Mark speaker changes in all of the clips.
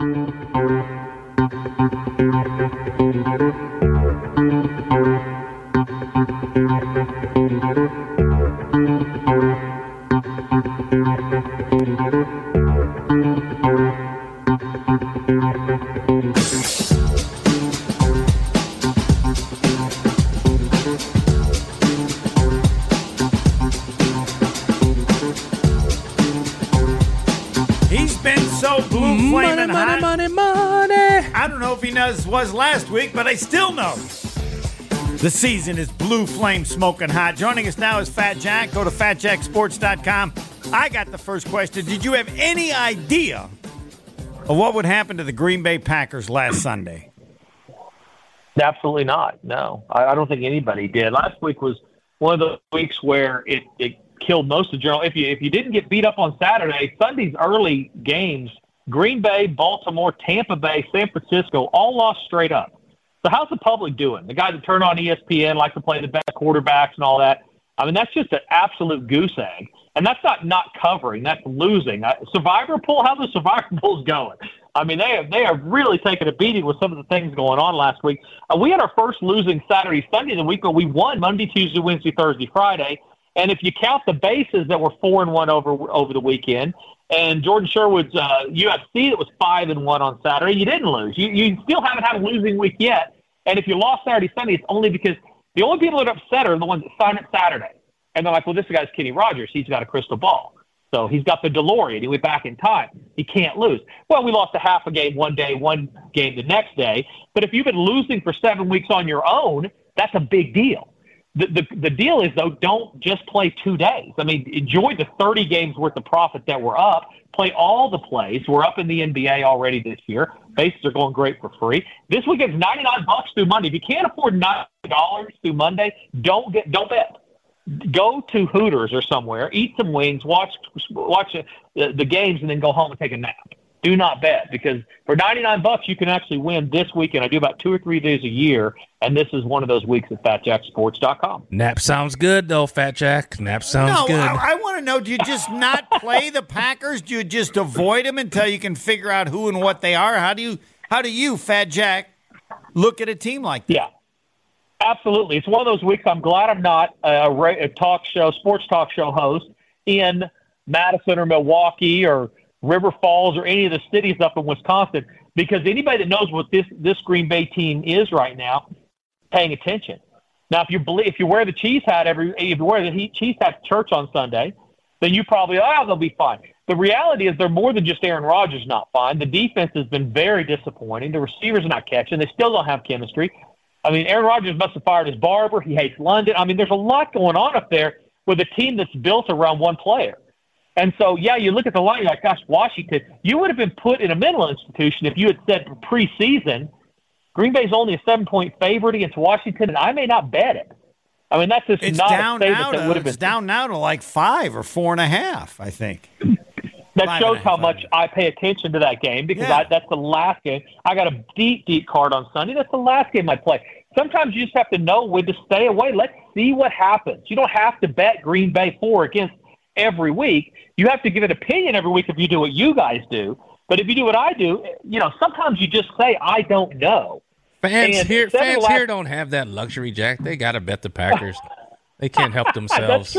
Speaker 1: He's so money, flaming hot.
Speaker 2: money, money.
Speaker 1: I don't know if he knows was last week, but I still know. The season is blue flame smoking hot. Joining us now is Fat Jack. Go to fatjacksports.com. I got the first question. Did you have any idea of what would happen to the Green Bay Packers last Sunday?
Speaker 3: Absolutely not. No, I, I don't think anybody did. Last week was one of the weeks where it, it killed most of the journal. If you if you didn't get beat up on Saturday, Sunday's early games, Green Bay, Baltimore, Tampa Bay, San Francisco, all lost straight up. So how's the public doing? The guys that turn on ESPN like to play the best quarterbacks and all that. I mean, that's just an absolute goose egg. And that's not not covering. That's losing. Uh, Survivor pool. How the Survivor pool's going? I mean, they have they have really taken a beating with some of the things going on last week. Uh, we had our first losing Saturday, Sunday the week, but we won Monday, Tuesday, Wednesday, Thursday, Friday. And if you count the bases that were four and one over over the weekend, and Jordan Sherwood's uh, UFC that was five and one on Saturday, you didn't lose. You you still haven't had a losing week yet. And if you lost Saturday, Sunday, it's only because the only people that are upset are the ones that signed up Saturday. And they're like, well, this guy's Kenny Rogers. He's got a crystal ball. So he's got the DeLorean. He went back in time. He can't lose. Well, we lost a half a game one day, one game the next day. But if you've been losing for seven weeks on your own, that's a big deal. The, the, the deal is, though, don't just play two days. I mean, enjoy the 30 games worth of profit that we're up. Play all the plays. We're up in the NBA already this year. Bases are going great for free. This week weekend's 99 bucks through Monday. If you can't afford $9 through Monday, don't get don't bet go to Hooters or somewhere, eat some wings, watch watch the, the games, and then go home and take a nap. Do not bet because for ninety nine bucks you can actually win this weekend. I do about two or three days a year, and this is one of those weeks at FatJackSports.com.
Speaker 2: Nap sounds good though, Fat Jack. Nap sounds
Speaker 1: no,
Speaker 2: good.
Speaker 1: I, I want to know: Do you just not play the Packers? Do you just avoid them until you can figure out who and what they are? How do you, how do you, Fat Jack, look at a team like that?
Speaker 3: Yeah, absolutely. It's one of those weeks. I'm glad I'm not a, a talk show, sports talk show host in Madison or Milwaukee or River Falls or any of the cities up in Wisconsin because anybody that knows what this this Green Bay team is right now, paying attention. Now, if you believe, if you wear the cheese hat every, if you wear the he- cheese hat to church on Sunday, then you probably oh they'll be fine. The reality is they're more than just Aaron Rodgers not fine. The defense has been very disappointing. The receivers are not catching. They still don't have chemistry. I mean, Aaron Rodgers must have fired his barber. He hates London. I mean, there's a lot going on up there with a team that's built around one player. And so, yeah, you look at the line, you're like, gosh, Washington, you would have been put in a mental institution if you had said preseason, Green Bay's only a seven point favorite against Washington, and I may not bet it. I mean, that's just
Speaker 1: It's
Speaker 3: not
Speaker 1: down
Speaker 3: a statement
Speaker 1: now.
Speaker 3: that
Speaker 1: To,
Speaker 3: would have
Speaker 1: it's
Speaker 3: been.
Speaker 1: down now to like five or four and a half. I think.
Speaker 3: that
Speaker 1: five
Speaker 3: shows how much I pay attention to that game because
Speaker 1: Yeah.
Speaker 3: I, that's the last game. I got a deep, deep card on Sunday. That's the last game I play. Sometimes you just have to know when to stay away. Let's see what happens. You don't have to bet Green Bay four against every week. You have to give an opinion every week if you do what you guys do. But if you do what I do, you know, sometimes you just say, I don't know.
Speaker 2: Fans
Speaker 3: And
Speaker 2: here, fans
Speaker 3: last-
Speaker 2: here don't have that luxury, Jack. They got to bet the Packers. they can't help themselves.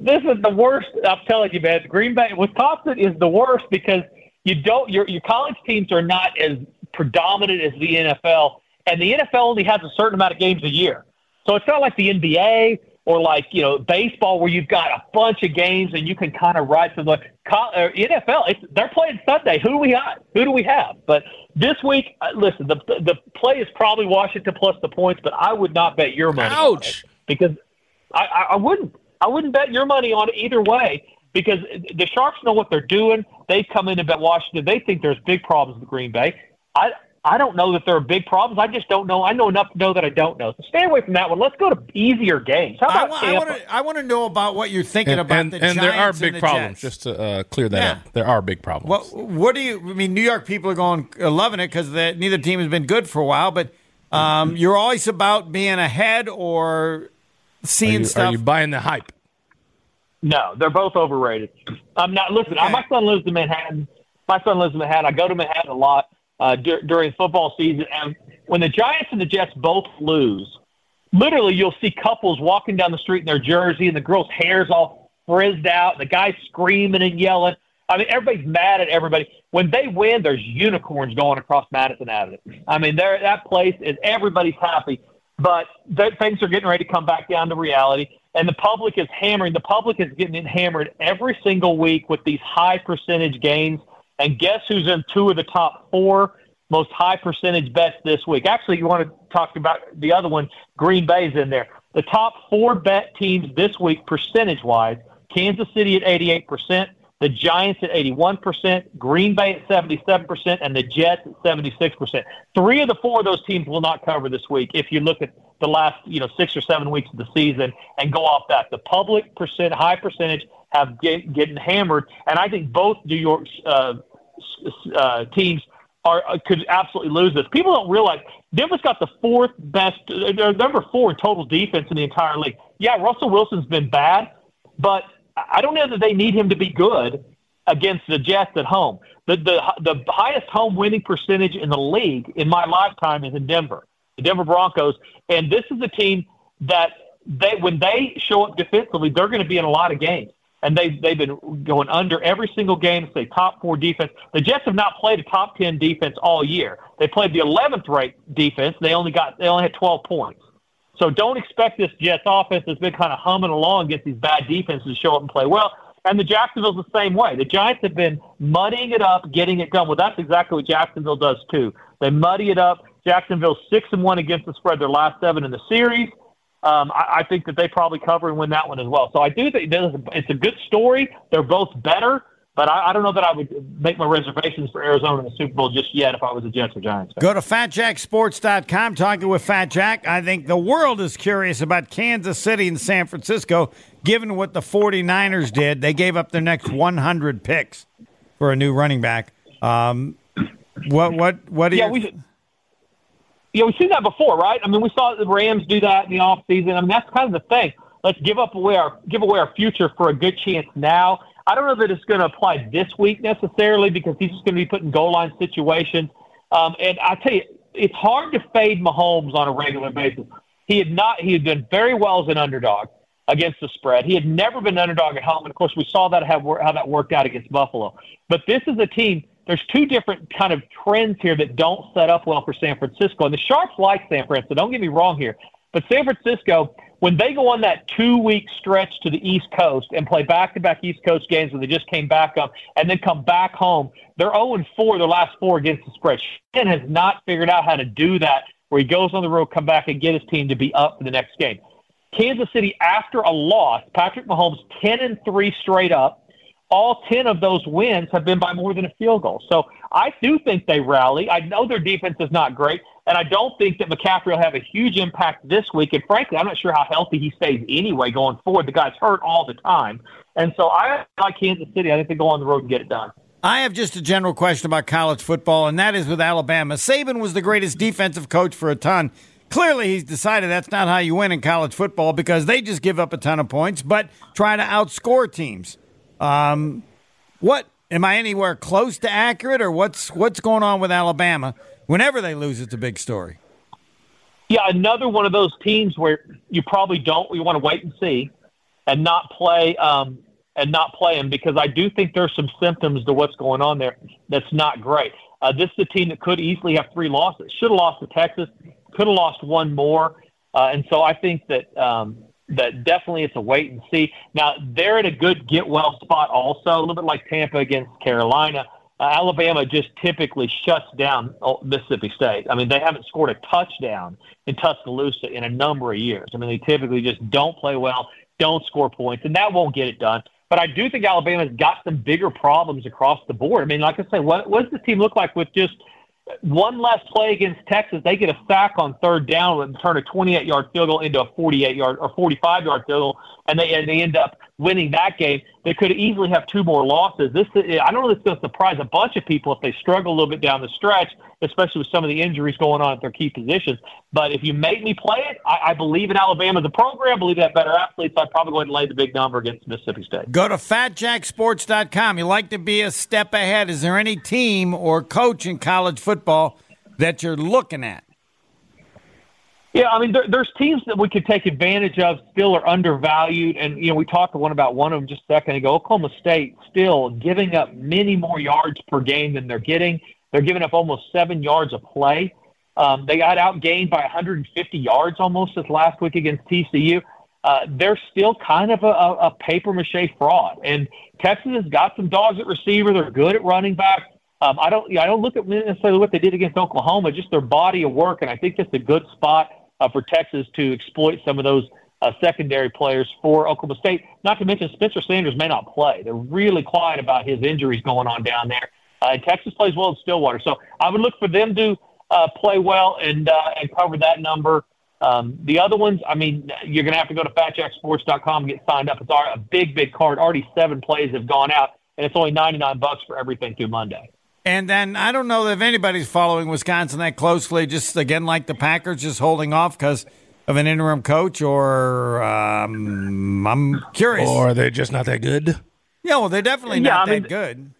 Speaker 3: This is the worst. I'm telling you, man. Green Bay, Wisconsin is the worst because you don't. Your your college teams are not as predominant as the NFL, and the NFL only has a certain amount of games a year. So it's not like the NBA or like you know baseball where you've got a bunch of games and you can kind of ride some. Uh, NFL, it's, they're playing Sunday. Who do we got? Who do we have? But this week, uh, listen, the the play is probably Washington plus the points, but I would not bet your money. on
Speaker 2: Ouch.
Speaker 3: because I, I, I wouldn't. I wouldn't bet your money on it either way because the Sharks know what they're doing. They've come in and bet Washington. They think there's big problems with Green Bay. I I don't know that there are big problems. I just don't know. I know enough to know that I don't know. So stay away from that one. Let's go to easier games. How
Speaker 1: I
Speaker 3: about
Speaker 1: want, I want to. I want to know about what you're thinking
Speaker 2: And,
Speaker 1: about
Speaker 2: and,
Speaker 1: the
Speaker 2: and there are big
Speaker 1: the
Speaker 2: problems.
Speaker 1: Jets.
Speaker 2: Just to uh, clear that
Speaker 1: Yeah.
Speaker 2: up, there are big problems.
Speaker 1: What What do you? I mean, New York people are going uh, loving it because neither team has been good for a while. But um, you're always about being ahead or
Speaker 2: are,
Speaker 1: seeing
Speaker 2: you,
Speaker 1: stuff.
Speaker 2: are you buying the hype?
Speaker 3: No, they're both overrated. I'm not. Listen,
Speaker 1: Okay.
Speaker 3: my son lives in Manhattan. my son lives in Manhattan. I go to Manhattan a lot uh, d- during football season, and when the Giants and the Jets both lose, literally you'll see couples walking down the street in their jersey, and the girl's hair's all frizzed out, and the guy's screaming and yelling. I mean, everybody's mad at everybody. When they win, there's unicorns going across Madison Avenue. I mean, there that place is everybody's happy, but things are getting ready to come back down to reality, and the public is hammering. The public is getting hammered every single week with these high percentage gains. And guess who's in two of the top four most high percentage bets this week? Actually, you want to talk about the other one? Green Bay's in there. The top four bet teams this week, percentage wise: Kansas City at 88 percent the Giants at 81%, Green Bay at 77%, and the Jets at 76%. Three of the four of those teams will not cover this week if you look at the last, you know, six or seven weeks of the season and go off that. The public percent, high percentage have get, getting hammered, and I think both New York's uh, uh, teams are uh, could absolutely lose this. People don't realize Denver's got the fourth best, uh, number four in total defense in the entire league. Yeah, Russell Wilson's been bad, but – I don't know that they need him to be good against the Jets at home. The the the highest home winning percentage in the league in my lifetime is in Denver, the Denver Broncos, and this is a team that they when they show up defensively, they're going to be in a lot of games. And they they've been going under every single game. Say top four defense. The Jets have not played a top ten defense all year. They played the eleventh rate defense. They only got they only had twelve points. So don't expect this Jets offense that's been kind of humming along against these bad defenses to show up and play well. And the Jacksonville's the same way. The Giants have been muddying it up, getting it done. Well, that's exactly what Jacksonville does too. They muddy it up. Jacksonville's six and one against the spread. Their last seven in the series. Um, I, I think that they probably cover and win that one as well. So I do think it's a good story. They're both better. But I, I, don't know that I would make my reservations for Arizona in the Super Bowl just yet if I was a Jets or Giants fan.
Speaker 1: Go to fatjacksports.com. Talking with Fat Jack. I think the world is curious about Kansas City and San Francisco, given what the 49ers did. They gave up their next 100 picks for a new running back. Um, what, what, what do
Speaker 3: yeah,
Speaker 1: you.
Speaker 3: We, yeah, we've seen that before, right? I mean, we saw the Rams do that in the offseason. I mean, that's kind of the thing. Let's give up away our give away our future for a good chance now. I don't know that it's going to apply this week necessarily because he's just going to be put in goal line situations. Um, and I tell you, it's hard to fade Mahomes on a regular basis. He had not. He had done very well as an underdog against the spread. He had never been an underdog at home, and of course, we saw that how, how that worked out against Buffalo. But this is a team. There's two different kind of trends here that don't set up well for San Francisco, and the sharps like San Francisco. Don't get me wrong here, but San Francisco when they go on that two week stretch to the East Coast and play back to back East Coast games where they just came back up and then come back home, they're 0 4 their last four against the spread. Shin has not figured out how to do that where he goes on the road, come back and get his team to be up for the next game. Kansas City, after a loss, Patrick Mahomes 10 and 3 straight up. All 10 of those wins have been by more than a field goal. So I do think they rally. I know their defense is not great. And I don't think that McCaffrey will have a huge impact this week. And frankly, I'm not sure how healthy he stays anyway going forward. The guy's hurt all the time. And so I like Kansas City. I think they go on the road and get it done.
Speaker 1: I have just a general question about college football, and that is with Alabama. Saban was the greatest defensive coach for a ton. Clearly, he's decided that's not how you win in college football because they just give up a ton of points, but try to outscore teams. Um, what am I anywhere close to accurate, or what's what's going on with Alabama? Whenever they lose, it's a big story.
Speaker 3: Yeah, another one of those teams where you probably don't. You want to wait and see, and not play um, and not play them because I do think there's some symptoms to what's going on there that's not great. Uh, this is a team that could easily have three losses. Should have lost to Texas. Could have lost one more. Uh, and so I think that um, that definitely it's a wait and see. Now they're in a good get well spot also, a little bit like Tampa against Carolina. Uh, Alabama just typically shuts down Mississippi State. I mean, they haven't scored a touchdown in Tuscaloosa in a number of years. I mean, they typically just don't play well, don't score points, and that won't get it done. But I do think Alabama's got some bigger problems across the board. I mean, like I say, what, what does the team look like with just one less play against Texas? They get a sack on third down and turn a 28-yard field goal into a 48-yard or 45-yard field goal, and they and they end up winning that game. They could easily have two more losses. This I don't know it's going to surprise a bunch of people if they struggle a little bit down the stretch, especially with some of the injuries going on at their key positions. But if you make me play it, I, I believe in Alabama the program. I believe they have better athletes. I'd probably go ahead and lay the big number against Mississippi State.
Speaker 1: Go to fatjacksports.com. You like to be a step ahead. Is there any team or coach in college football that you're looking at?
Speaker 3: Yeah, I mean, there, there's teams that we could take advantage of still are undervalued. And, you know, we talked to one about one of them just a second ago. Oklahoma State still giving up many more yards per game than they're getting. They're giving up almost seven yards a play. Um, they got outgained by 150 yards almost this last week against TCU. Uh, they're still kind of a, a paper mache fraud. And Texas has got some dogs at receiver. They're good at running back. Um, I don't, I don't look at necessarily what they did against Oklahoma, just their body of work, and I think that's a good spot for Texas to exploit some of those uh, secondary players for Oklahoma State. Not to mention Spencer Sanders may not play. They're really quiet about his injuries going on down there. Uh, and Texas plays well in Stillwater, so I would look for them to uh, play well and uh, and cover that number. Um, the other ones, I mean, you're going to have to go to FatJackSports.com and get signed up. It's a big, big card. Already seven plays have gone out, and it's only 99 bucks for everything through Monday.
Speaker 1: And then I don't know if anybody's following Wisconsin that closely. Just again, like the Packers, just holding off because of an interim coach, or um, I'm curious,
Speaker 2: or are they just not that good?
Speaker 1: Yeah, well, they're definitely
Speaker 3: yeah,
Speaker 1: not
Speaker 3: I mean,
Speaker 1: that good.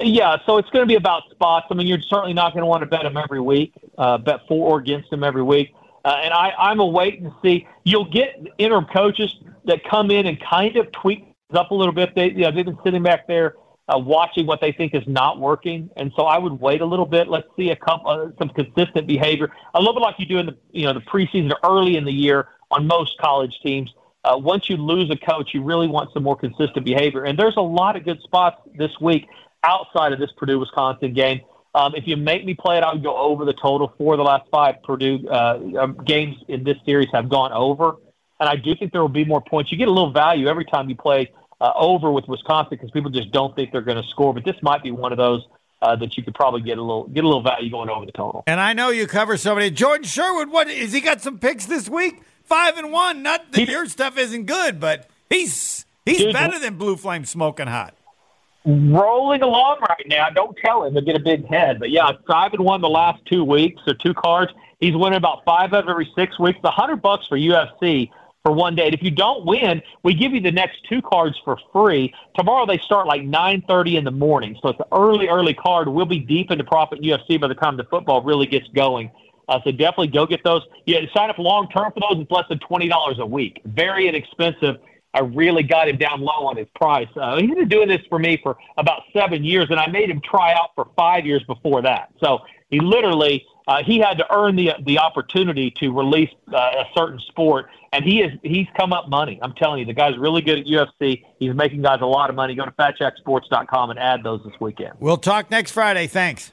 Speaker 3: Yeah, so it's going to be about spots. I mean, you're certainly not going to want to bet them every week, uh, bet for or against them every week. Uh, and I, I'm a wait and see. You'll get interim coaches that come in and kind of tweak up a little bit. They, you know, they've been sitting back there uh, watching what they think is not working. And so I would wait a little bit. Let's see a couple, uh, some consistent behavior, a little bit like you do in the you know the preseason or early in the year on most college teams. Uh, once you lose a coach, you really want some more consistent behavior. And there's a lot of good spots this week outside of this Purdue Wisconsin game. Um, if you make me play it, I would go over the total. for the last five Purdue uh, um, games in this series have gone over, and I do think there will be more points. You get a little value every time you play uh, over with Wisconsin because people just don't think they're going to score. But this might be one of those uh, that you could probably get a little get a little value going over the total.
Speaker 1: And I know you cover somebody, Jordan Sherwood. What is he got some picks this week? Five and one. Not that your stuff isn't good, but he's he's dude, better than Blue Flame smoking hot.
Speaker 3: Rolling along right now. Don't tell him to get a big head, but yeah, five and one the last two weeks or two cards. He's winning about five out of every six weeks. The hundred bucks for UFC for one day. And if you don't win, we give you the next two cards for free. Tomorrow they start like 9:30 in the morning, so it's an early, early card. We'll be deep into profit UFC by the time the football really gets going. Uh, so definitely go get those. Yeah, sign up long term for those. It's less than twenty dollars a week. Very inexpensive. I really got him down low on his price. Uh, he's been doing this for me for about seven years, and I made him try out for five years before that. So he literally uh, he had to earn the the opportunity to release uh, a certain sport, and he is he's come up money. I'm telling you, the guy's really good at UFC. He's making guys a lot of money. Go to FatJackSports.com and add those this weekend.
Speaker 1: We'll talk next Friday. Thanks.